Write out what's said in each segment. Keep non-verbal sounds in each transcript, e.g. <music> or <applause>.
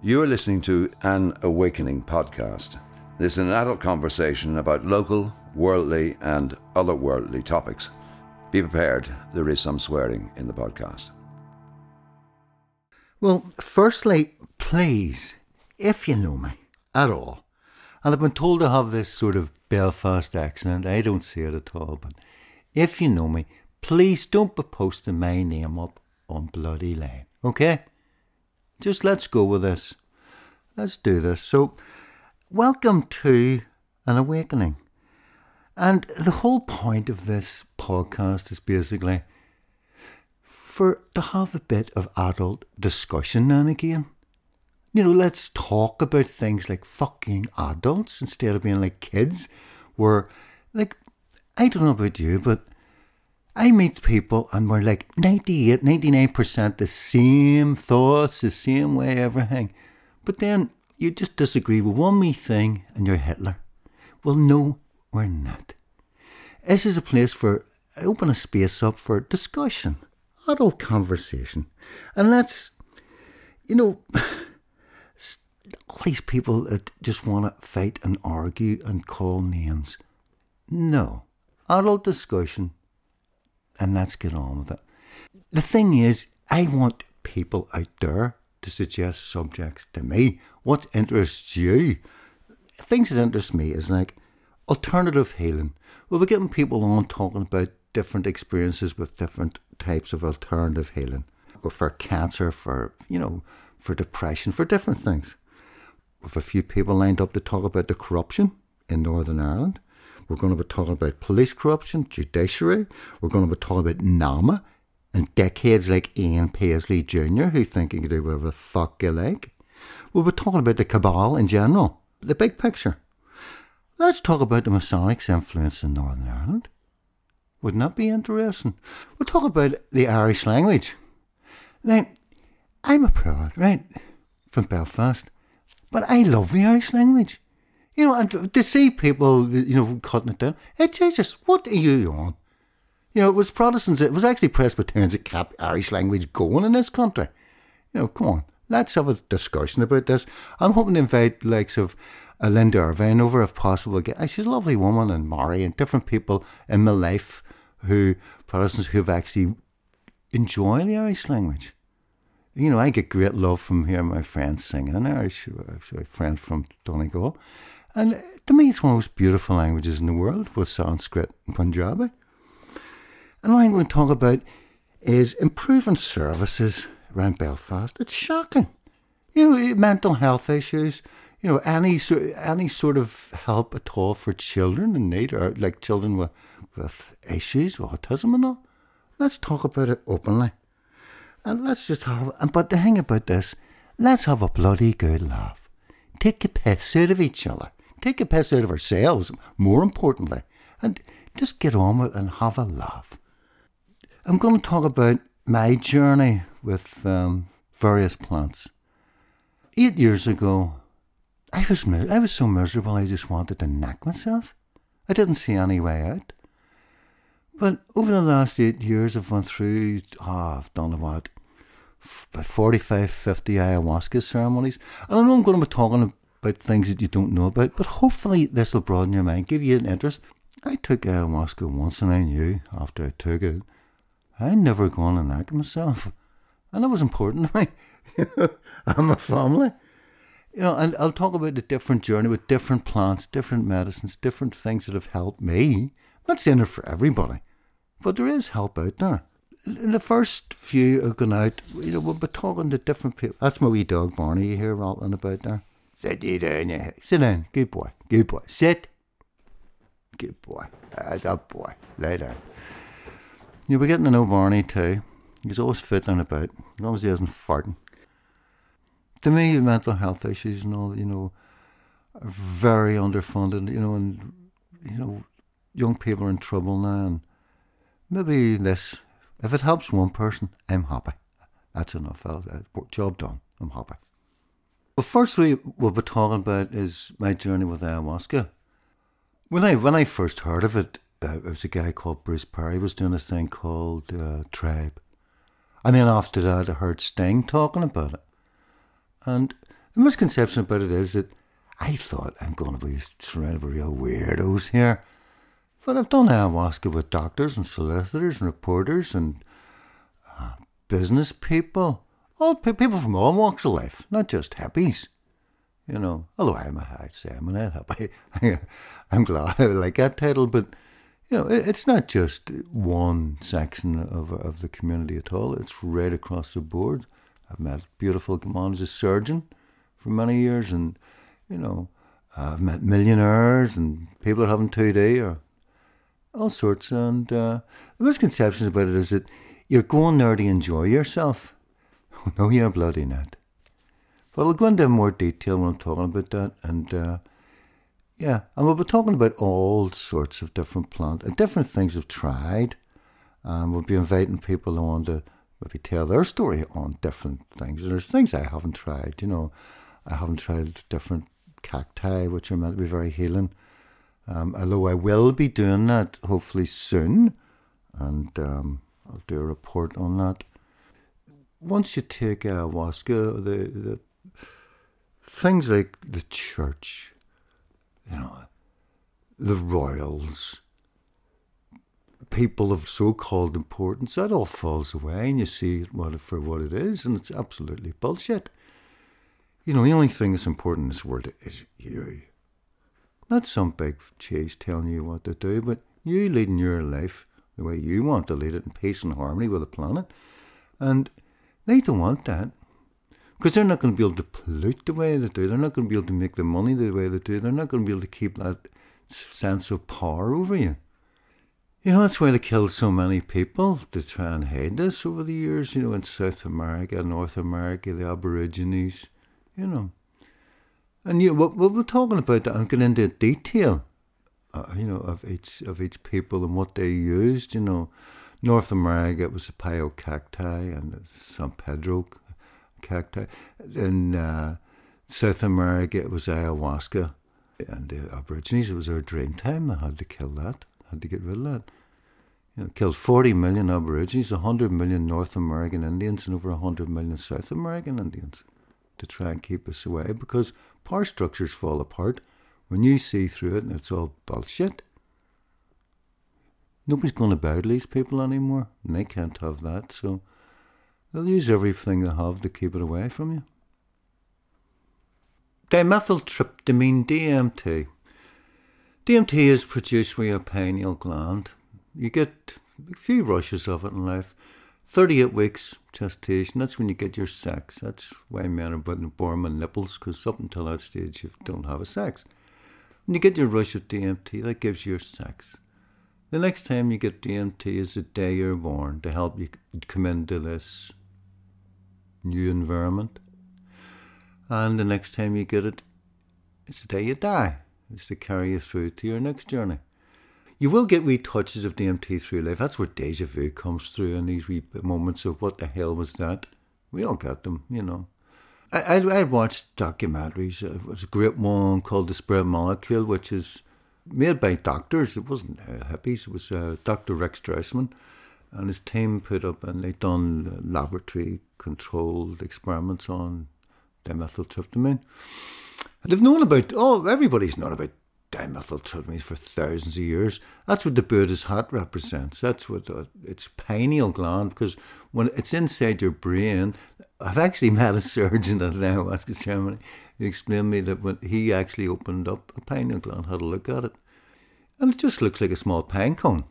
You are listening to An Awakening podcast. This is an adult conversation about local, worldly, and otherworldly topics. Be prepared, there is some swearing in the podcast. Well, firstly, please, if you know me at all, and I've been told to have this sort of Belfast accent, I don't see it at all, but if you know me, please don't be posting my name up on Bloody Lane, okay? Just let's go with this. Let's do this. So, welcome to An Awakening. And the whole point of this podcast is basically for to have a bit of adult discussion now and again. You know, let's talk about things like fucking adults instead of being like kids. Where, like, I don't know about you, but I meet people and we're like 98, 99% the same thoughts, the same way, everything. But then you just disagree with one wee thing and you're Hitler. Well, no, we're not. This is a place for open a space up for discussion, adult conversation. And let's, you know, all <sighs> these people that just want to fight and argue and call names. No. Adult discussion, and let's get on with it. The thing is, I want people out there to suggest subjects to me. What interests you? Things that interest me is like alternative healing. We'll be getting people on talking about different experiences with different types of alternative healing. Or for cancer, for you know, for depression, for different things. With a few people lined up to talk about the corruption in Northern Ireland. We're going to be talking about police corruption, judiciary. We're going to be talking about NAMA and decades like Ian Paisley Jr. who think you can do whatever the fuck you like. We'll be talking about the cabal in general, the big picture. Let's talk about the Masonics' influence in Northern Ireland. Wouldn't that be interesting? We'll talk about the Irish language. Now, I'm a proud, right, from Belfast, but I love the Irish language. You know, and to see people, you know, cutting it down, hey, Jesus, what are you on? You know, it was Protestants, it was actually Presbyterians that kept Irish language going in this country. You know, come on, let's have a discussion about this. I'm hoping to invite likes of uh, Linda Ervine over if possible again. She's a lovely woman and Mary and different people in my life who, Protestants who've actually enjoyed the Irish language. You know, I get great love from hearing my friends singing in Irish, a friend from Donegal. And eh, to me, it's one of the most beautiful languages in the world with Sanskrit and Punjabi. And what I'm going to talk about is improving services around Belfast. It's shocking. You know, eh, mental health issues, you know, any, any sort of help at all for children in need, or like children with, with issues, autism and all. Let's talk about it openly. And let's just have, and but the thing about this, let's have a bloody good laugh. Take a piss out of each other take a piss out of ourselves, more importantly, and just get on with it and have a laugh. I'm going to talk about my journey with um, various plants. Eight years ago, I was I was so miserable I just wanted to knock myself. I didn't see any way out. But over the last eight years, I've gone through, oh, I've done about, about 45, 50 ayahuasca ceremonies. And I know I'm going to be talking about things that you don't know about, but hopefully this will broaden your mind, give you an interest. I took ayahuasca once and I knew after I took it, I'd never gone and act myself. And that was important to me. <laughs> I'm a family. You know, and I'll talk about the different journey with different plants, different medicines, different things that have helped me. I'm not saying it for everybody, but there is help out there. In the first few have gone out, you know, we'll be talking to different people. That's my wee dog Barney you hear rattling about there. Sit you down, you sit down. Good boy. Good boy. Sit. Good boy. That's up, boy. Lay down. You'll be getting to know Barney too. He's always fiddling about, as long as he isn't farting. To me, mental health issues and all, you know, are very underfunded, you know, and, you know, young people are in trouble now. And maybe this, if it helps one person, I'm happy. That's enough. I'll, uh, job done. I'm happy. Well, first we will be talking about is my journey with ayahuasca. When I when I first heard of it, uh, it was a guy called Bruce Parry was doing a thing called uh, Tribe, and then after that I heard Sting talking about it, and The misconception about it is that I thought I'm going to be surrounded by real weirdos here. But I've done ayahuasca with doctors and solicitors and reporters and uh, business people, all people from all walks of life, not just hippies. You know, although I'm a, I'd say I'm an hippie. I'm glad I like that title, but you know, it's not just one section of of the community at all. It's right across the board. I've met beautiful come as a surgeon for many years, and you know, I've met millionaires and people that haven't 2D or all sorts. And uh, the misconceptions about it is that you're going there to enjoy yourself. <laughs> no, you're bloody not. But I'll go into more detail when I'm talking about that. And uh, yeah, and we'll be talking about all sorts of different plants and different things I've tried. And we'll be inviting people on to maybe tell their story on different things. And there's things I haven't tried, you know. I haven't tried different cacti, which are meant to be very healing. Um, although I will be doing that hopefully soon, and um, I'll do a report on that. Once you take ayahuasca, the, the things like the church, you know, the royals, people of so-called importance, that all falls away, and you see it for what it is, and it's absolutely bullshit. You know, the only thing that's important in this world is you. Not some big chase telling you what to do, but you leading your life the way you want to lead it in peace and harmony with the planet. And they don't want that. Because they're not going to be able to pollute the way they do. They're not going to be able to make the money the way they do. They're not going to be able to keep that sense of power over you. You know, that's why they killed so many people to try and hide this over the years, you know, in South America, North America, the Aborigines, you know. And you, what, what we're talking about, I'm going into detail, uh, you know, of each of each people and what they used. You know, North America it was the peyote cacti and San Pedro cacti. In uh, South America it was ayahuasca, and the Aborigines it was their dream time. They had to kill that, had to get rid of that. You know, killed 40 million Aborigines, 100 million North American Indians, and over 100 million South American Indians to try and keep us away because power structures fall apart when you see through it and it's all bullshit. Nobody's going to bow these people anymore, and they can't have that, so they'll use everything they have to keep it away from you. Dimethyltryptamine DMT. DMT is produced by your pineal gland. You get a few rushes of it in life. 38 weeks gestation, that's when you get your sex. That's why men are born with nipples, because up until that stage you don't have a sex. When you get your rush of DMT, that gives you your sex. The next time you get DMT is the day you're born to help you come into this new environment. And the next time you get it, it's the day you die. It's to carry you through to your next journey you will get wee touches of DMT through life. That's where deja vu comes through and these wee moments of what the hell was that? We all got them, you know. I, I, I watched documentaries. It was a great one called The Spirit Molecule, which is made by doctors. It wasn't uh, hippies. It was uh, Dr. Rex Strassman and his team put up and they done laboratory controlled experiments on dimethyltryptamine. They've known about, oh, everybody's known about dimethyltryptamine for thousands of years. That's what the Buddha's hat represents. That's what uh, it's pineal gland because when it's inside your brain, I've actually <laughs> met a surgeon at an ayahuasca ceremony who explained to me that when he actually opened up a pine pineal gland, had a look at it, and it just looks like a small pine cone.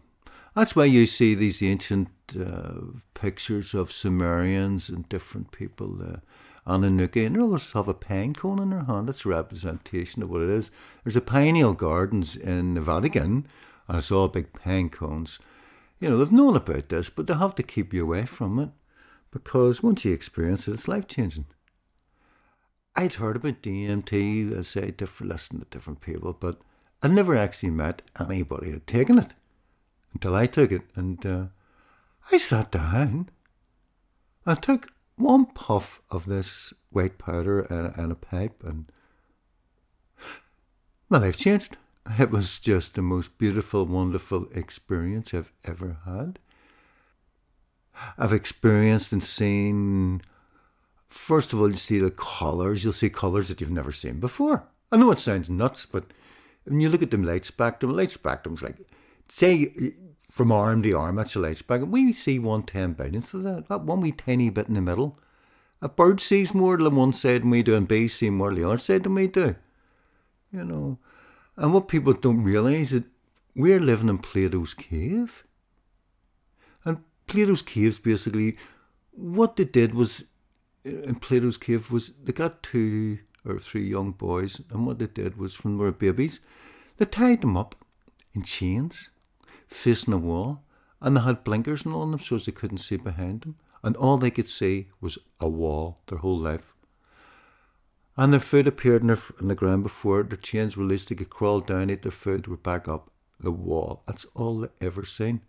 That's why you see these ancient uh, pictures of Sumerians and different people. Uh, Anunnaki, and they always have a pine cone in their hand. That's a representation of what it is. There's a pineal gardens in the Vatican, and it's all big pine cones. You know, they've known about this, but they have to keep you away from it because once you experience it, it's life changing. I'd heard about DMT, I say, different, listened to different people, but I'd never actually met anybody who had taken it until I took it. And uh, I sat down. I took one puff of this white powder and, and a pipe, and my life changed. It was just the most beautiful, wonderful experience I've ever had. I've experienced and seen First of all, you see the colours. You'll see colours that you've never seen before. I know it sounds nuts, but when you look at the light spectrum, light spectrum's like, say, from arm to arm, that's a light spectrum. We see one ten billionth of that, that one wee tiny bit in the middle. A bird sees more than one side than we do, and bees see more than the other side than we do. You know, and what people don't realise is that we're living in Plato's cave. And Plato's caves basically, what they did was, in Plato's cave was they got two or three young boys, and what they did was from their babies, they tied them up in chains, facing a wall, and they had blinkers on them so as they couldn't see behind them, and all they could see was a wall their whole life. And their food appeared in, their, the ground before their chains released. They could crawl down, eat their food, were back up the wall. That's all they ever seen.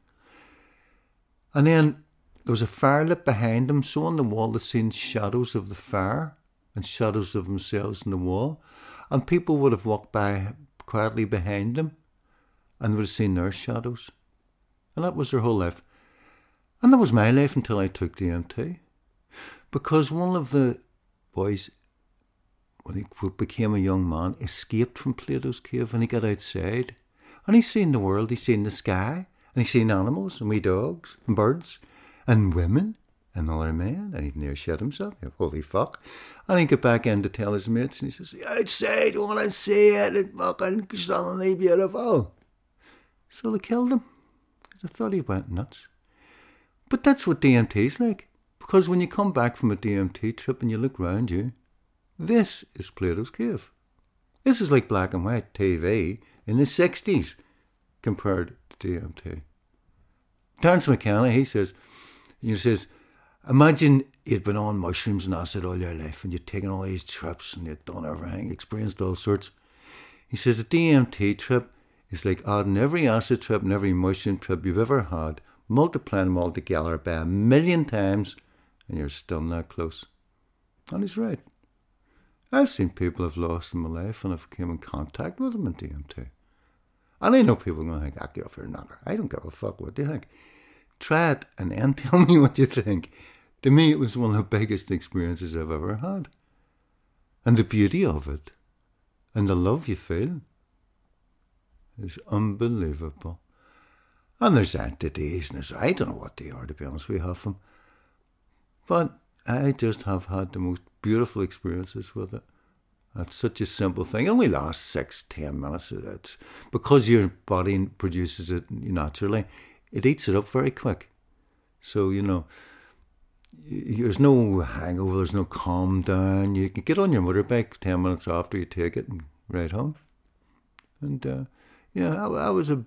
And then there was a fire lit behind them, so on the wall they seen shadows of the fire and shadows of themselves in the wall. And people would have walked by quietly behind them and would have seen their shadows. And that was their whole life. And that was my life until I took the DMT. Because one of the boys, when he became a young man, escaped from Plato's cave and he got outside. And he's seen the world, he's seen the sky, and he's seen animals and wee dogs and birds and women another man, and he near shit himself. Holy fuck. And he got back in to tell his mates, and he says, Outside, you want to see it, it's fucking stunningly beautiful. So they killed him. I thought he went nuts. But that's what DMT's like. Because when you come back from a DMT trip and you look round you, this is Plato's Cave. This is like black and white TV in the 60s compared to DMT. Terence McKenna, he says, he says, Imagine you'd been on mushrooms and acid all your life and you'd taken all these trips and you'd done everything, experienced all sorts. He says a DMT trip is like adding every acid trip and every mushroom trip you've ever had, multiplying them all together by a million times, and you're still not close. And he's right. I've seen people have lost in my life and I've come in contact with them in DMT. And I know people are going to think, ah, get off your knocker. I don't give a fuck what they think. Try it and then <laughs> tell me what you think. To me, it was one of the biggest experiences I've ever had. And the beauty of it and the love you feel is unbelievable. And there's entities, and there's, I don't know what they are, to be honest you, half them. But I just have had the most beautiful experiences with it. It's such a simple thing. It only lasts six, ten minutes. Of it's because your body produces it naturally. It eats it up very quick. So you know, there's no hangover, there's no calm down. You can get on your motorbike 10 minutes after you take it and ride home. And uh, yeah, that, was a,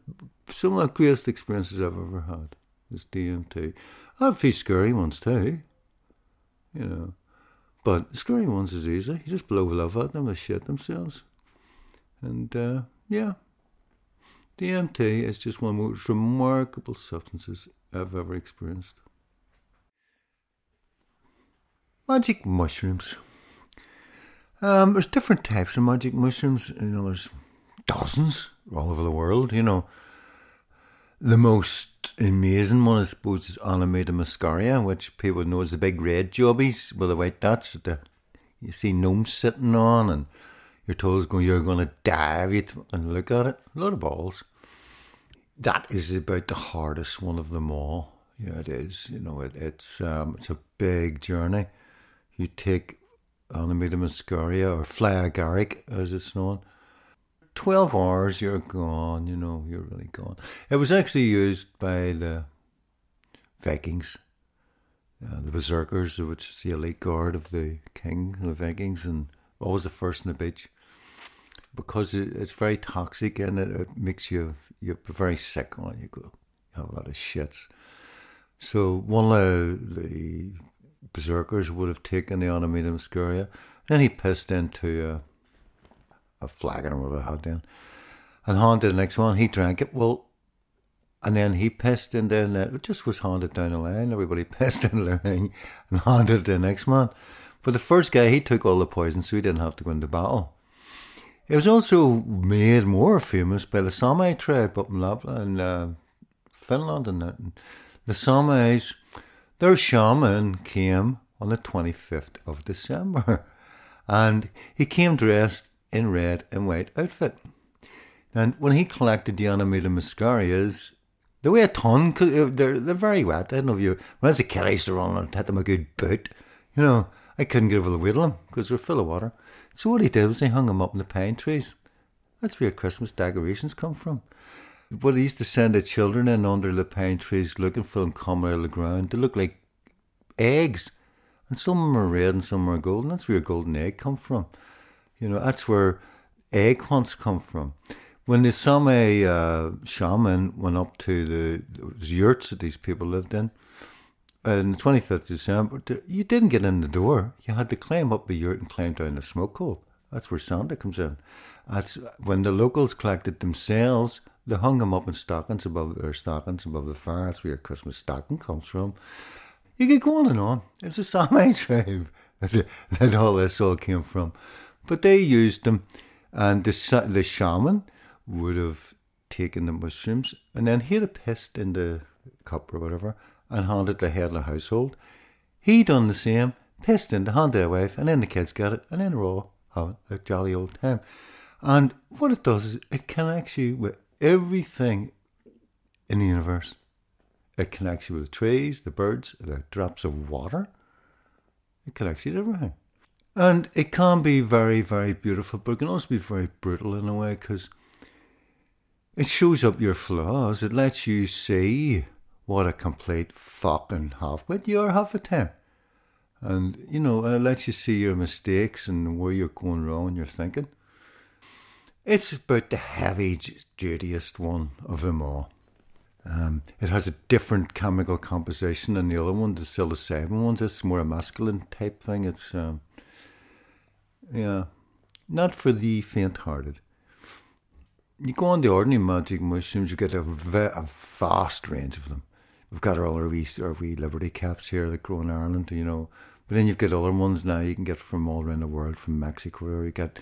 some of the greatest experiences I've ever had, was DMT. I had a few scary ones too, you know. But the scary ones is easy. You just blow love at them, they shit themselves. And uh, yeah, DMT is just one of the most remarkable substances I've ever experienced. Magic mushrooms. Um, there's different types of magic mushrooms. You know, there's dozens all over the world. You know, the most amazing one, I suppose, is Amanita muscaria, which people know as the big red jobbies with the white dots that the, you see gnomes sitting on, and you're told going, you're going to die if you and look at it. A lot of balls. That is about the hardest one of them all. Yeah, it is. You know, it, it's um, it's a big journey you take Amanita muscaria or fly as it's known. 12 hours, you're gone, you know, you're really gone. It was actually used by the Vikings, uh, the berserkers, which is the elite guard of the king, the Vikings, and always the first on the beach. Because it, it's very toxic and it, it makes you you're very sick on you go. You have a lot of shits. So one of the berserkers would have taken the Amanita muscaria. Then he pissed into a, a flagon or whatever had then and haunted the next one. He drank it. Well, and then he pissed and then it just was haunted down the line. Everybody <laughs> pissed in the line and haunted the next man. But the first guy, he took all the poison, so he didn't have to go into battle. It was also made more famous by the Sami tribe up in Lapland, in uh, Finland, and that. the Samis their shaman came on the 25th of December. <laughs> And he came dressed in red and white outfit. And when he collected the Amanita muscarias, they weigh a ton, cause they're, they're very wet. I don't know if you, when I was a kid, I used to run and hit them a good boot. You know, I couldn't get over the weight of them because they're full of water. So what he did was he hung them up in the pine trees. That's where Christmas decorations come from. But he used to send the children in under the pine trees looking for them coming out of the ground. They look like eggs. And some of them are red and some are golden. That's where a golden egg come from. You know, that's where egg hunts come from. When the Sami uh, shaman went up to the yurts that these people lived in, on the 25th of December, you didn't get in the door. You had to climb up the yurt and climb down the smoke hole. That's where Santa comes in. That's when the locals collected themselves. They hung them up in stockings above their stockings above the fire. That's where your Christmas stocking comes from. You could go on and on. It was a <laughs> Sami tribe that, that all this all came from. But they used them, and the, the shaman would have taken the mushrooms and then he'd have pissed in the cup or whatever and handed the head of the household. He done the same, pissed in the hand wife, and then the kids got it, and then we're all having a jolly old time. And what it does is it connects you with everything in the universe. It connects you with the trees, the birds, the drops of water. It connects you to everything. And it can be very, very beautiful, but it can also be very brutal in a way because it shows up your flaws. It lets you see what a complete fucking half-wit you are half the time. And, you know, it lets you see your mistakes and where you're going wrong in your thinking. It's about the heavy dutyest one of them all. Um, it has a different chemical composition than the other one, the psilocybin ones. It's more a masculine type thing. It's, um, yeah, not for the faint-hearted. You go on the ordinary magic mushrooms, you get a, a vast range of them. We've got all our wee, our wee Liberty caps here that grow in Ireland, you know. But then you've got other ones now you can get from all around the world, from Mexico. You get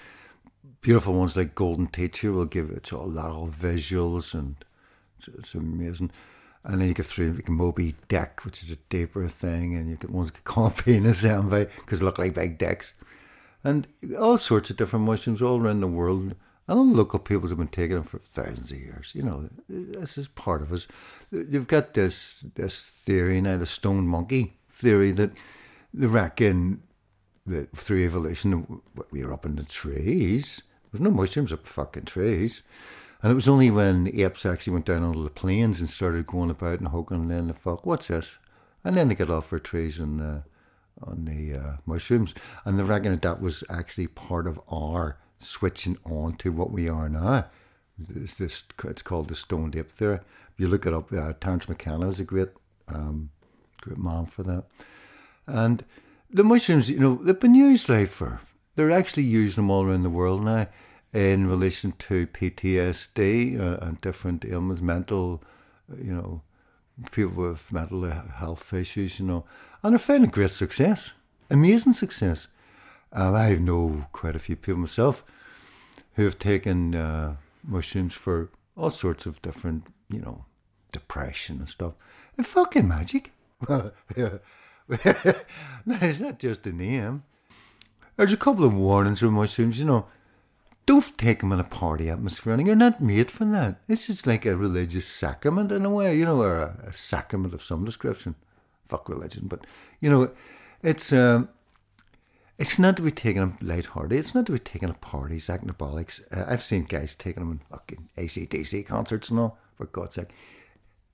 beautiful ones like Golden Teacher will give it to a lot of visuals and it's, it's amazing. And then you get through like Moby Deck, which is a deeper thing, and you get ones like Campina Envy because they look like big decks, And all sorts of different mushrooms all around the world. And local peoples have been taking them for thousands of years. You know, this is part of us. You've got this this theory now, the stone monkey theory, that they reckon that through evolution we are up in the trees. There's no mushrooms up fucking trees. And it was only when apes actually went down onto the plains and started going about and hugging, and then the fuck, what's this? And then they got off their trees and uh, on the uh, mushrooms. And they reckon that that was actually part of our switching on to what we are now. It's, this, it's called the stone ape theory. You look it up, uh, Terence McKenna is a great, um, great man for that. And the mushrooms, you know, they've been used like for, they're actually using them all around the world now in relation to PTSD uh, and different ailments, mental, you know, people with mental health issues, you know, and they're finding great success, amazing success. Um, I know quite a few people myself who have taken uh, mushrooms for all sorts of different, you know, depression and stuff. And fucking magic. <laughs> no, it's not just a name. There's a couple of warnings for mushrooms, you know. Don't take them in a party atmosphere. And you're not made for that. This is like a religious sacrament in a way, you know, or a, a sacrament of some description. Fuck religion, but you know, it's um, it's not to be taken them lighthearted. It's not to be taken at parties, acting abolics. Uh, I've seen guys taking them in fucking ACDC concerts and all, for God's sake.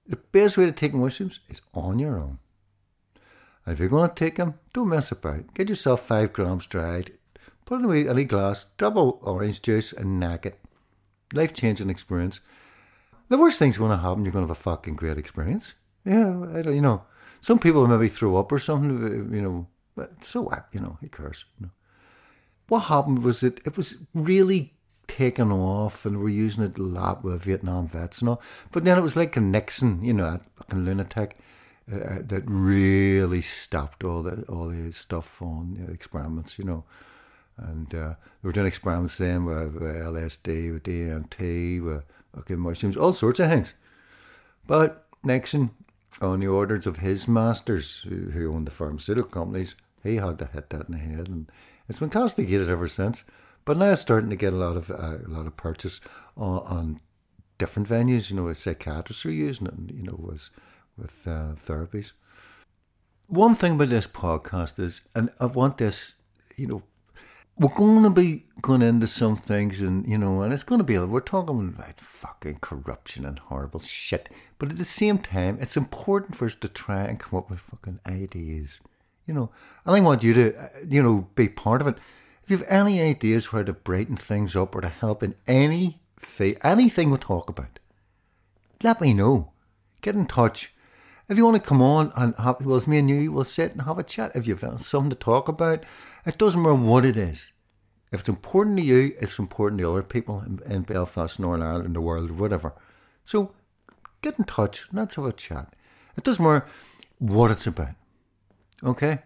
The best way to take mushrooms is on your own. And if you're going to take them, don't mess about. Get yourself five grams dried, put it in a glass, double orange juice, and knack it. Life changing experience. The worst thing's going to happen, you're going to have a fucking great experience. Yeah, I don't, you know. Some people maybe throw up or something, you know, but so what? You know, who cares? You know? What happened was that it was really taken off and we're using it a lot with Vietnam vets and all. But then it was like a Nixon, you know, a fucking lunatic uh, uh, that really stopped all the all the stuff on experiments, you know. And uh, they were doing experiments then with, with LSD, with DMT, with okay, mushrooms, all sorts of things. But Nixon, on the orders of his masters, who, who owned the pharmaceutical companies, he had to hit that in the head, and it's been castigated ever since. But now it's starting to get a lot of uh, a lot of purchase on, on different venues. You know, psychiatrists are using it. You know, was with uh, therapies. One thing about this podcast is, and I want this, you know, we're going to be going into some things, and you know, and it's going to be we're talking about fucking corruption and horrible shit. But at the same time, it's important for us to try and come up with fucking ideas. You know, and I want you to, uh, you know, be part of it. If you have any ideas where to brighten things up or to help in any thing, anything we talk about, let me know. Get in touch. If you want to come on and have, well, it's me and you, we'll sit and have a chat. If you've got something to talk about, it doesn't matter what it is. If it's important to you, it's important to other people in, in Belfast, Northern Ireland, the world, whatever. So get in touch. Let's have a chat. It doesn't matter what it's about. Okay?